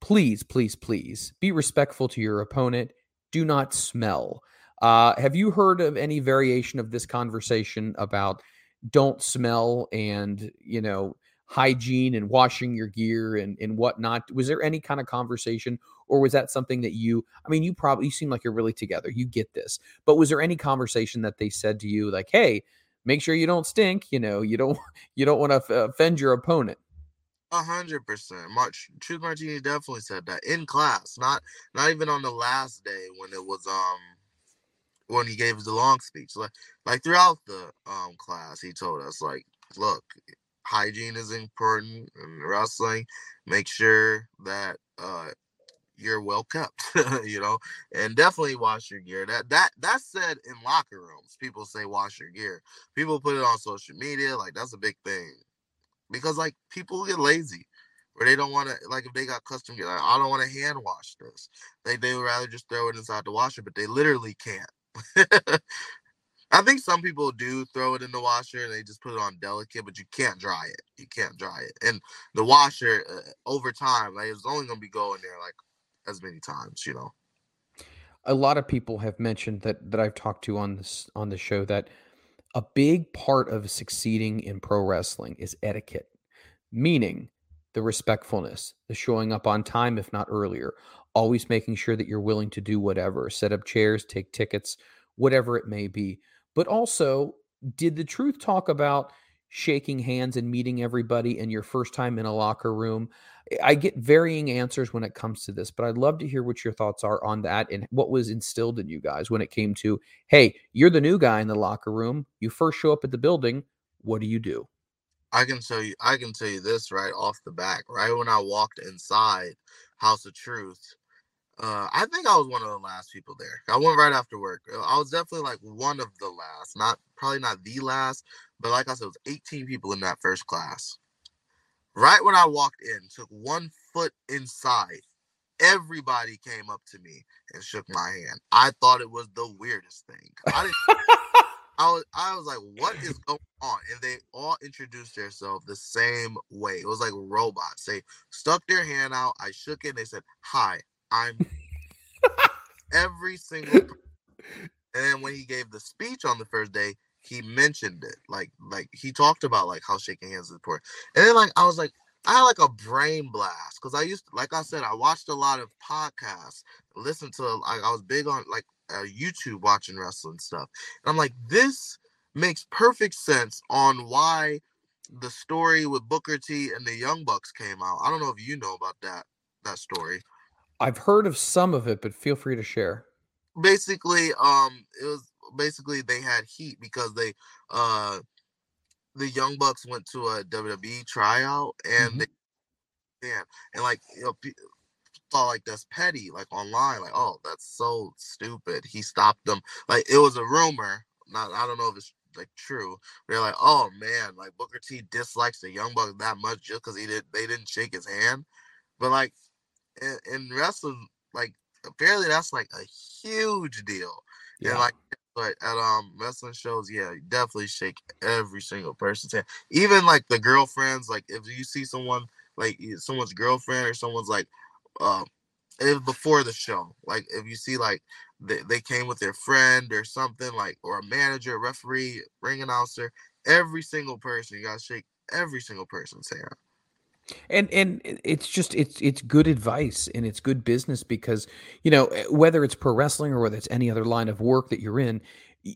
S3: please, please, please be respectful to your opponent. Do not smell. Uh, have you heard of any variation of this conversation about don't smell and, you know, hygiene and washing your gear and, and whatnot? Was there any kind of conversation or was that something that you i mean you probably you seem like you're really together you get this but was there any conversation that they said to you like hey make sure you don't stink you know you don't <laughs> you don't want to offend your opponent
S4: A hundred percent. March Truth Martini definitely said that in class, not not even on the last day when it was um when he gave us the long speech. Like like throughout the um class, he told us like, look, hygiene is important in wrestling. Make sure that uh you're well kept, <laughs> you know, and definitely wash your gear. That that that's said in locker rooms. People say wash your gear. People put it on social media, like that's a big thing. Because like people get lazy where they don't want to like if they got custom gear, like, I don't want to hand wash this. They they would rather just throw it inside the washer, but they literally can't. <laughs> I think some people do throw it in the washer and they just put it on delicate, but you can't dry it. You can't dry it. And the washer uh, over time, like it's only gonna be going there like as many times, you know.
S3: a lot of people have mentioned that that I've talked to on this on the show that a big part of succeeding in pro wrestling is etiquette, meaning the respectfulness, the showing up on time if not earlier, always making sure that you're willing to do whatever, set up chairs, take tickets, whatever it may be. But also, did the truth talk about shaking hands and meeting everybody in your first time in a locker room? I get varying answers when it comes to this, but I'd love to hear what your thoughts are on that and what was instilled in you guys when it came to, hey, you're the new guy in the locker room. You first show up at the building. What do you do?
S4: I can tell you I can tell you this right off the back. Right when I walked inside House of Truth, uh, I think I was one of the last people there. I went right after work. Uh, I was definitely like one of the last, not probably not the last, but like I said, it was 18 people in that first class. Right when I walked in, took one foot inside, everybody came up to me and shook my hand. I thought it was the weirdest thing. I didn't. <laughs> I was, I was like, what is going on? And they all introduced themselves the same way. It was like robots. They stuck their hand out. I shook it. And they said, "Hi, I'm." every single. <laughs> And then when he gave the speech on the first day, he mentioned it. Like, like he talked about like how shaking hands is important. And then like I was like, I had like a brain blast because I used, to, like I said, I watched a lot of podcasts, listened to, like I was big on like uh, YouTube watching wrestling stuff, and I'm like, this makes perfect sense on why the story with Booker T and the Young Bucks came out. I don't know if you know about that that story.
S3: I've heard of some of it, but feel free to share.
S4: Basically, um, it was basically they had heat because they uh the Young Bucks went to a WWE tryout and
S3: Mhm.
S4: they, yeah, and like you know, thought like that's petty, like online, like oh that's so stupid. He stopped them. Like it was a rumor. Not I don't know if it's like true. They're like, oh man, like Booker T dislikes the Young Bucks that much just because he did they didn't shake his hand. But like in, in wrestling, like apparently that's like a huge deal. And like but at um wrestling shows, yeah, you definitely shake every single person's hand. Even like the girlfriends, like if you see someone like someone's girlfriend or someone's like um it before the show, like if you see like they, they came with their friend or something, like or a manager, referee, ring announcer, every single person, you gotta shake every single person's hand.
S3: And and it's just it's it's good advice and it's good business because you know whether it's pro wrestling or whether it's any other line of work that you're in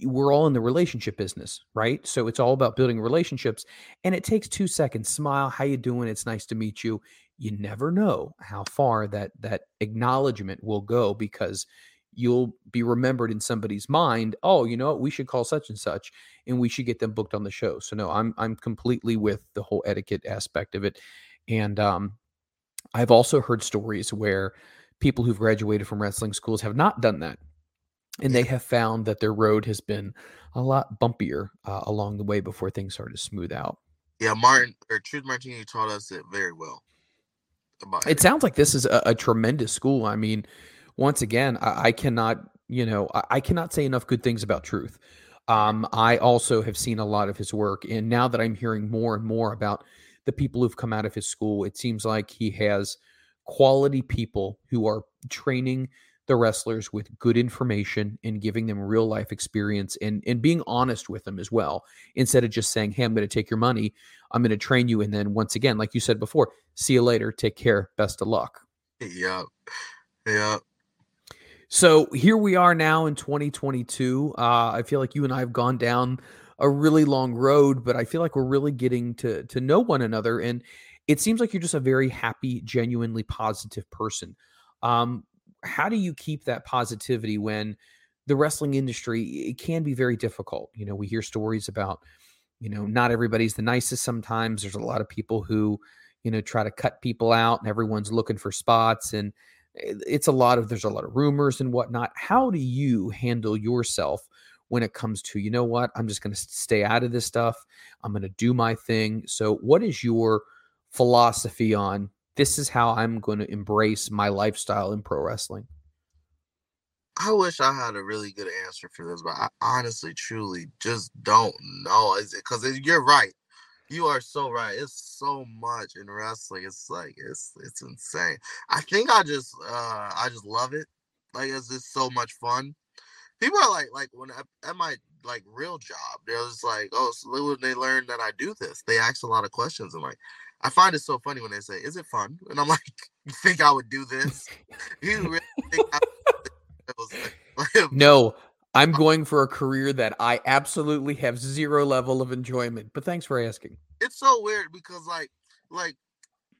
S3: we're all in the relationship business right? So it's all about building relationships and it takes two seconds. Smile how you doing? It's nice to meet you. You never know how far that that acknowledgement will go because you'll be remembered in somebody's mind oh you know what? We should call such and such and we should get them booked on the show. So no i'm i'm completely with the whole etiquette aspect of it and um, I've also heard stories where people who've graduated from wrestling schools have not done that. And they have found that their road has been a lot bumpier uh, along the way before things started to smooth out.
S4: Yeah, Martin or Truth Martini taught us it very well. About
S3: It sounds like this is a, a tremendous school. I mean, once again, I, I cannot, you know, I, I cannot say enough good things about Truth. Um, I also have seen a lot of his work, and now that I'm hearing more and more about the people who've come out of his school, it seems like he has quality people who are training the wrestlers with good information and giving them real life experience and and being honest with them as well instead of just saying hey i'm going to take your money i'm going to train you and then once again like you said before see you later take care best of luck
S4: Yeah. Yeah.
S3: so here we are now in 2022 uh, i feel like you and i have gone down a really long road but i feel like we're really getting to to know one another and it seems like you're just a very happy genuinely positive person. Um, how do you keep that positivity when the wrestling industry it can be very difficult? You know we hear stories about you know not everybody's the nicest sometimes. There's a lot of people who you know try to cut people out and everyone's looking for spots and it's a lot of there's a lot of rumors and whatnot. How do you handle yourself when it comes to you know what i'm just going to stay out of this stuff i'm going to do my thing so what is your philosophy on this is how i'm going to embrace my lifestyle in pro wrestling
S4: I wish I had a really good answer for this, but I honestly, truly just don't know. Because you're right? You are so right. It's so much in wrestling. It's like it's it's insane. I think I just uh I just love it. Like it's just so much fun. People are like like when at, at my like real job, they're just like, oh, so when they learn that I do this, they ask a lot of questions. and like, I find it so funny when they say, "Is it fun?" And I'm <laughs> like, "You think I would do this? <laughs> You really think I?" <laughs> Like,
S3: no i'm going for a career that i absolutely have zero level of enjoyment but thanks for asking
S4: it's so weird because like like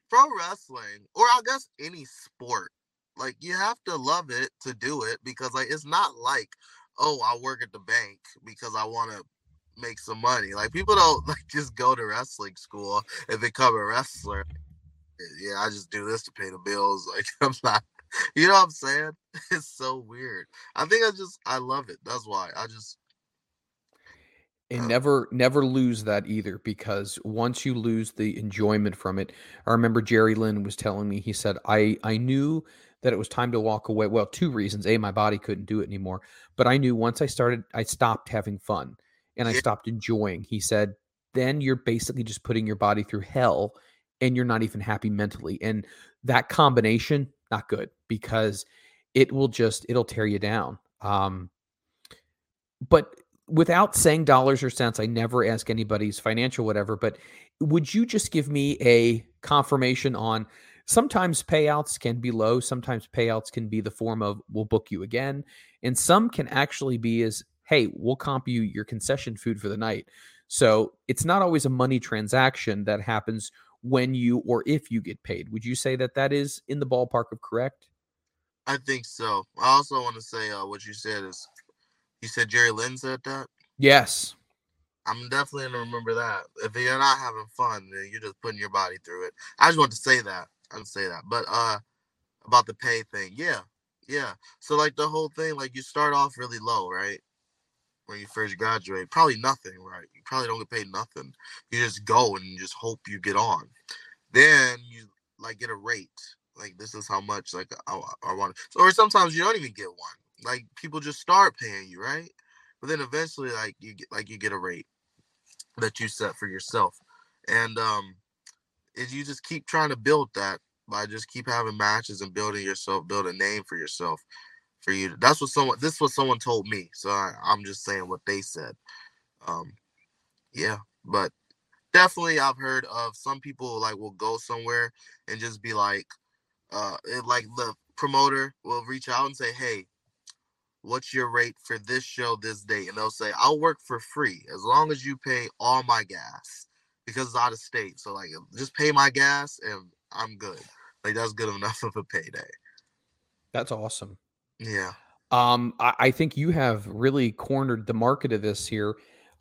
S4: pro wrestling or I guess any sport, like you have to love it to do it because like it's not like oh I work at the bank because I want to make some money. Like people don't <laughs> like just go to wrestling school and become a wrestler. Yeah, I just do this to pay the bills. <laughs> Like I'm not you know what I'm saying? <laughs> It's so weird. I think I just I love it. That's why. I just
S3: and
S4: Uh,
S3: never never lose that either because once you lose the enjoyment from it i remember jerry lynn was telling me he said i i knew that it was time to walk away. Well two reasons. A my body couldn't do it anymore but i knew once i started i stopped having fun and i stopped enjoying. He said then you're basically just putting your body through hell and you're not even happy mentally. And that combination not good because it will just it'll tear you down. Um but without saying dollars or cents, I never ask anybody's financial whatever, but would you just give me a confirmation on sometimes payouts can be low, sometimes payouts can be the form of we'll book you again, and some can actually be as hey, we'll comp you your concession food for the night. So it's not always a money transaction that happens when you or if you get paid. Would you say that that is in the ballpark of correct?
S4: I think so. I also want to say uh, what you said is, you said Jerry Lynn said that.
S3: Yes.
S4: I'm definitely gonna remember that. If you're not having fun, then you're just putting your body through it. I just want to say that. I would say that. But uh, about the pay thing, yeah, yeah. So like the whole thing, like you start off really low, right? When you first graduate, probably nothing, right? You probably don't get paid nothing. You just go and you just hope you get on. Then you like get a rate. Like this is how much like I, I want. Or sometimes you don't even get one. Like people just start paying you, right? But then eventually, like you get like you get a rate that you set for yourself, and um, is you just keep trying to build that by just keep having matches and building yourself, build a name for yourself. For you, that's what someone. This is what someone told me. So I, I'm just saying what they said. Um, yeah, but definitely I've heard of some people like will go somewhere and just be like, uh, it, like the promoter will reach out and say, hey, what's your rate for this show this day? And they'll say, I'll work for free as long as you pay all my gas because it's out of state. So like just pay my gas and I'm good. Like that's good enough <laughs> of a payday.
S3: That's awesome.
S4: Yeah.
S3: Um, I, I think you have really cornered the market of this here.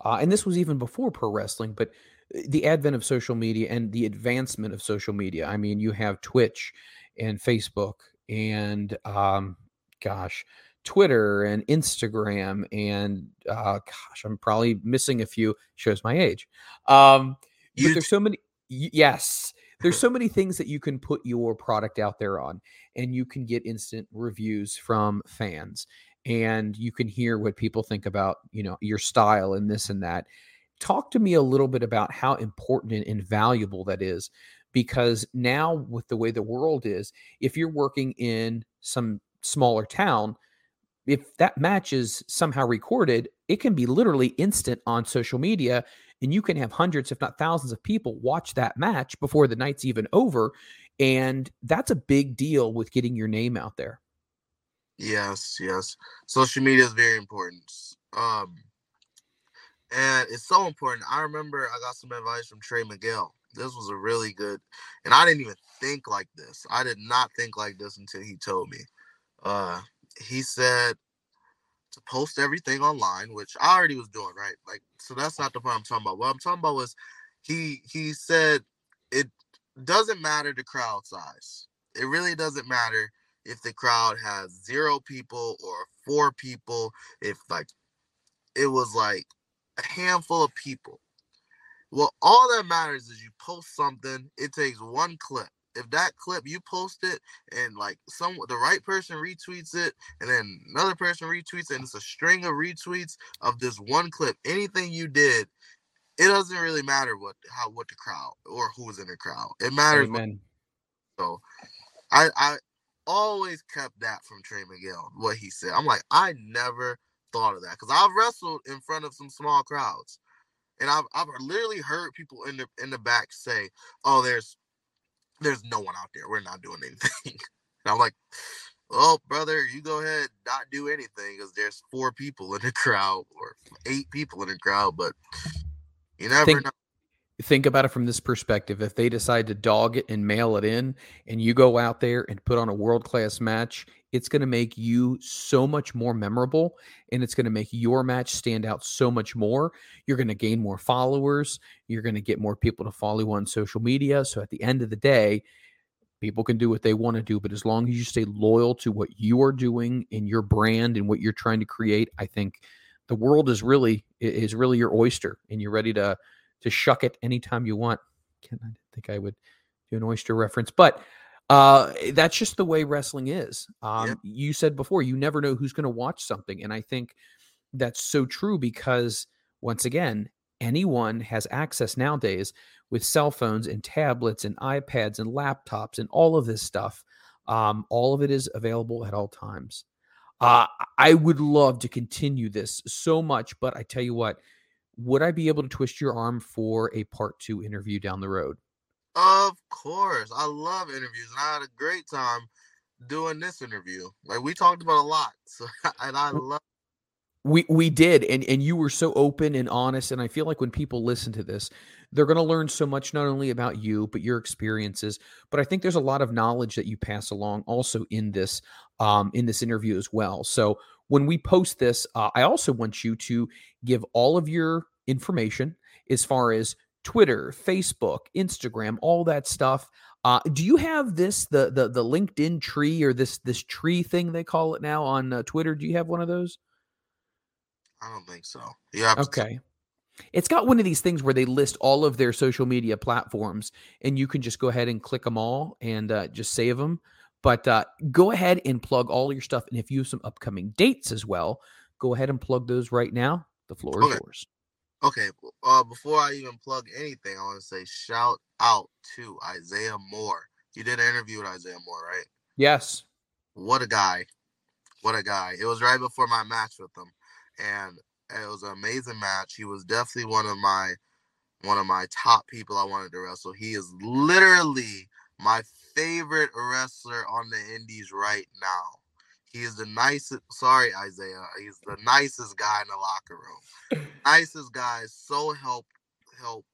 S3: Uh, and this was even before pro wrestling, but uh, the advent of social media and the advancement of social media. I mean, you have Twitch and Facebook and, um, gosh, Twitter and Instagram and, uh, gosh, I'm probably missing a few. Shows my age. Um,
S4: You
S3: there's so many. Yes, there's so many things that you can put your product out there on and you can get instant reviews from fans and you can hear what people think about you know your style and this and that talk to me a little bit about how important and valuable that is because now with the way the world is if you're working in some smaller town if that match is somehow recorded it can be literally instant on social media and you can have hundreds if not thousands of people watch that match before the night's even over and that's a big deal with getting your name out there
S4: Yes, yes. Social media is very important. Um, and it's so important. I remember I got some advice from Trey Miguel. This was a really good, and I didn't even think like this. I did not think like this until he told me. Uh, he said to post everything online, which I already was doing, right? Like, so that's not the point I'm talking about. What I'm talking about was he he said it doesn't matter the crowd size. It really doesn't matter if the crowd has zero people or four people. If like it was like a handful of people. Well, all that matters is you post something. It takes one clip. If that clip you post it and like some the right person retweets it and then another person retweets it and it's a string of retweets of this one clip. Anything you did, it doesn't really matter what how what the crowd or who's in the crowd. It matters what so I I always kept that from Trey Miguel, what he said. I'm like, I never thought of that. Because I've wrestled in front of some small crowds. And I've I've literally heard people in the in the back say, Oh, there's there's no one out there. We're not doing anything. <laughs> and I'm like, Well, brother, you go ahead, not do anything because there's four people in the crowd or eight people in the crowd, but you never
S3: Think-
S4: know.
S3: think about it from this perspective if they decide to dog it and mail it in and you go out there and put on a world class match it's going to make you so much more memorable and it's going to make your match stand out so much more you're going to gain more followers you're going to get more people to follow you on social media so at the end of the day people can do what they want to do but as long as you stay loyal to what you are doing in your brand and what you're trying to create i think the world is really is really your oyster, and you're ready to to shuck it anytime you want. Can I think I would do an oyster reference, but uh, that's just the way wrestling is. Um, yep. You said before, you never know who's going to watch something, and I think that's so true because once again, anyone has access nowadays with cell phones and tablets and iPads and laptops and all of this stuff. Um, all of it is available at all times. Uh, I would love to continue this so much, but I tell you what, would I be able to twist your arm for a part two interview down the road?
S4: Of course. I love interviews and I had a great time doing this interview. Like we talked about a lot. So <laughs> and I love
S3: we we did and and you were so open and honest and I feel like when people listen to this they're going to learn so much not only about you but your experiences but I think there's a lot of knowledge that you pass along also in this um in this interview as well. So when we post this uh, I also want you to give all of your information as far as Twitter, Facebook, Instagram, all that stuff. Uh, do you have this the the the Linktree or this this tree thing they call it now on uh, Twitter? Do you have one of those?
S4: I don't think so. Yeah.
S3: Okay. It's got one of these things where they list all of their social media platforms, and you can just go ahead and click them all and uh, just save them. But uh, go ahead and plug all your stuff, and if you have some upcoming dates as well, go ahead and plug those right now. The floor okay. is yours.
S4: Okay. Uh, before I even plug anything, I want to say shout out to Isaiah Moore. You did an interview with Isaiah Moore, right?
S3: Yes.
S4: What a guy! What a guy! It was right before my match with him and it was an amazing match. He was definitely one of my one of my top people I wanted to wrestle. He is literally my favorite wrestler on the indies right now. He is the nicest. Sorry, Isaiah. He's the nicest guy in the locker room. nicest guy. So help, help,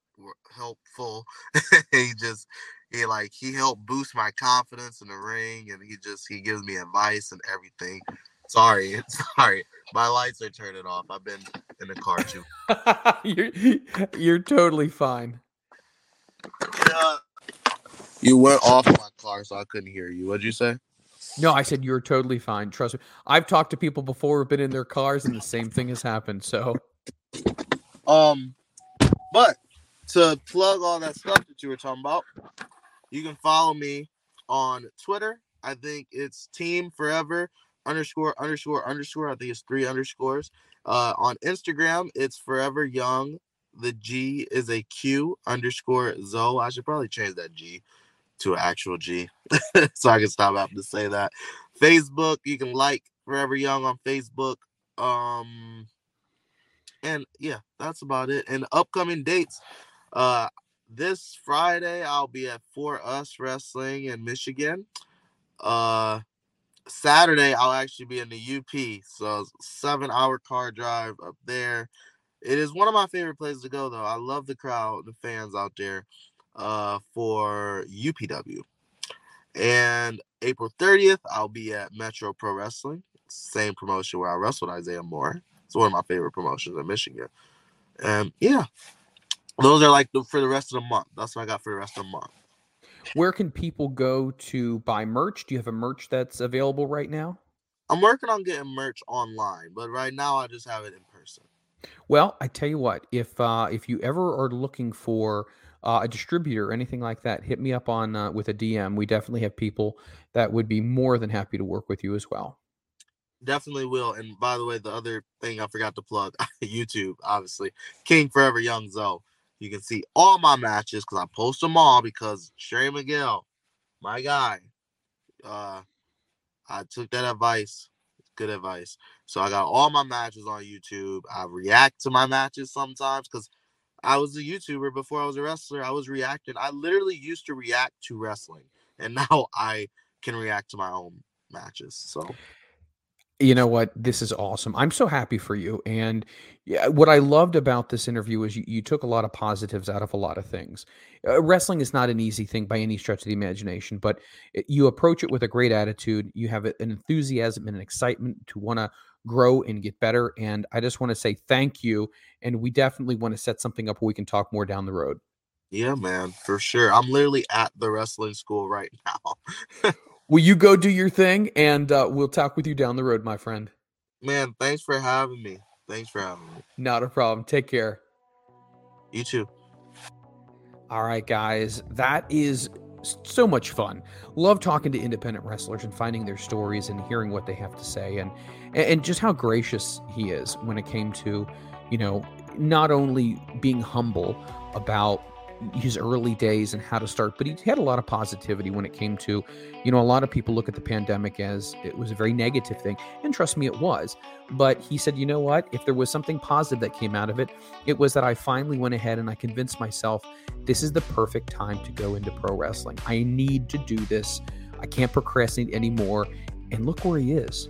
S4: helpful. <laughs> he just he like he helped boost my confidence in the ring, and he just he gives me advice and everything. Sorry, <laughs> sorry. My lights are turning off. I've been in the car too. <laughs>
S3: you're you're totally fine.
S4: Uh, you went off my car, so I couldn't hear you. What'd you say?
S3: No, I said you're totally fine. Trust me. I've talked to people before who've been in their cars and the same thing has happened. So
S4: um but to plug all that stuff that you were talking about, you can follow me on Twitter. I think it's Team Forever underscore underscore underscore. I think it's three underscores. Uh, on Instagram, it's Forever Young. The G is a Q underscore Zoe. I should probably change that G to an actual G <laughs> so I can stop having to say that. Facebook, you can like Forever Young on Facebook. Um, and yeah, that's about it. And upcoming dates. Uh, this Friday I'll be at For Us Wrestling in Michigan. Uh, Saturday, I'll actually be in the UP. So seven hour car drive up there. It is one of my favorite places to go, though. I love the crowd, the fans out there uh, for UPW. And April 30th, I'll be at Metro Pro Wrestling, same promotion where I wrestled Isaiah Moore. It's one of my favorite promotions in Michigan. And yeah, those are like the, for the rest of the month. That's what I got for the rest of the month.
S3: Where can people go to buy merch? Do you have a merch that's available right now?
S4: I'm working on getting merch online, but right now I just have it in person.
S3: Well, I tell you what, if uh, if you ever are looking for uh, a distributor or anything like that, hit me up on uh, with a DM. We definitely have people that would be more than happy to work with you as well.
S4: Definitely will. And by the way, the other thing I forgot to plug, <laughs> YouTube, obviously, King Forever Young Zoe. You can see all my matches because I post them all because Trey Miguel, my guy, uh, I took that advice. Good advice. So I got all my matches on YouTube. I react to my matches sometimes because I was a YouTuber before I was a wrestler. I was reacting. I literally used to react to wrestling, <laughs> and now I can react to my own matches. So
S3: you know what? This is awesome. I'm so happy for you. And what I loved about this interview is you, you took a lot of positives out of a lot of things. Uh, wrestling is not an easy thing by any stretch of the imagination, but it, you approach it with a great attitude. You have an enthusiasm and an excitement to want to grow and get better. And I just want to say thank you. And we definitely want to set something up where we can talk more down the road.
S4: Yeah, man, for sure. I'm literally at the wrestling school right <laughs> now.
S3: Will you go do your thing and uh, we'll talk with you down the road, my friend?
S4: Man, thanks for having me. Thanks for having me.
S3: Not a problem. Take care.
S4: You too.
S3: All right, guys. That is so much fun. Love talking to independent wrestlers and finding their stories and hearing what they have to say and and just how gracious he is when it came to, you know, not only being humble about his early days and how to start, but he had a lot of positivity when it came to, you know, a lot of people look at the pandemic as it was a very negative thing. And trust me, it was. But he said, you know what? If there was something positive that came out of it, it was that I finally went ahead and I convinced myself this is the perfect time to go into pro wrestling. I need to do this. I can't procrastinate anymore. And look where he is.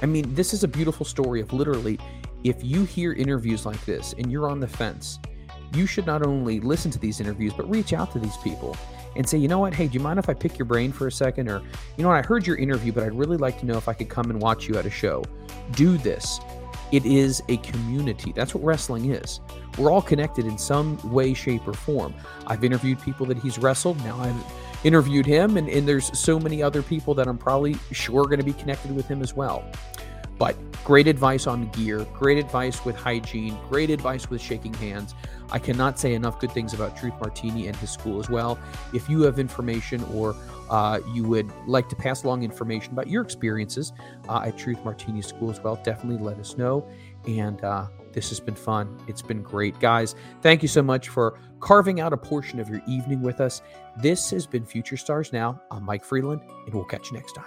S3: I mean, this is a beautiful story of literally, if you hear interviews like this and you're on the fence, you should not only listen to these interviews, but reach out to these people and say, you know what, hey, do you mind if I pick your brain for a second? Or, you know what, I heard your interview, but I'd really like to know if I could come and watch you at a show. Do this. It is a community. That's what wrestling is. We're all connected in some way, shape, or form. I've interviewed people that he's wrestled. Now I've interviewed him, and, and there's so many other people that I'm probably sure going to be connected with him as well. But great advice on gear, great advice with hygiene, great advice with shaking hands. I cannot say enough good things about Truth Martini and his school as well. If you have information or uh, you would like to pass along information about your experiences uh, at Truth Martini School as well, definitely let us know. And uh, this has been fun. It's been great. Guys, thank you so much for carving out a portion of your evening with us. This has been Future Stars Now. I'm Mike Freeland, and we'll catch you next time.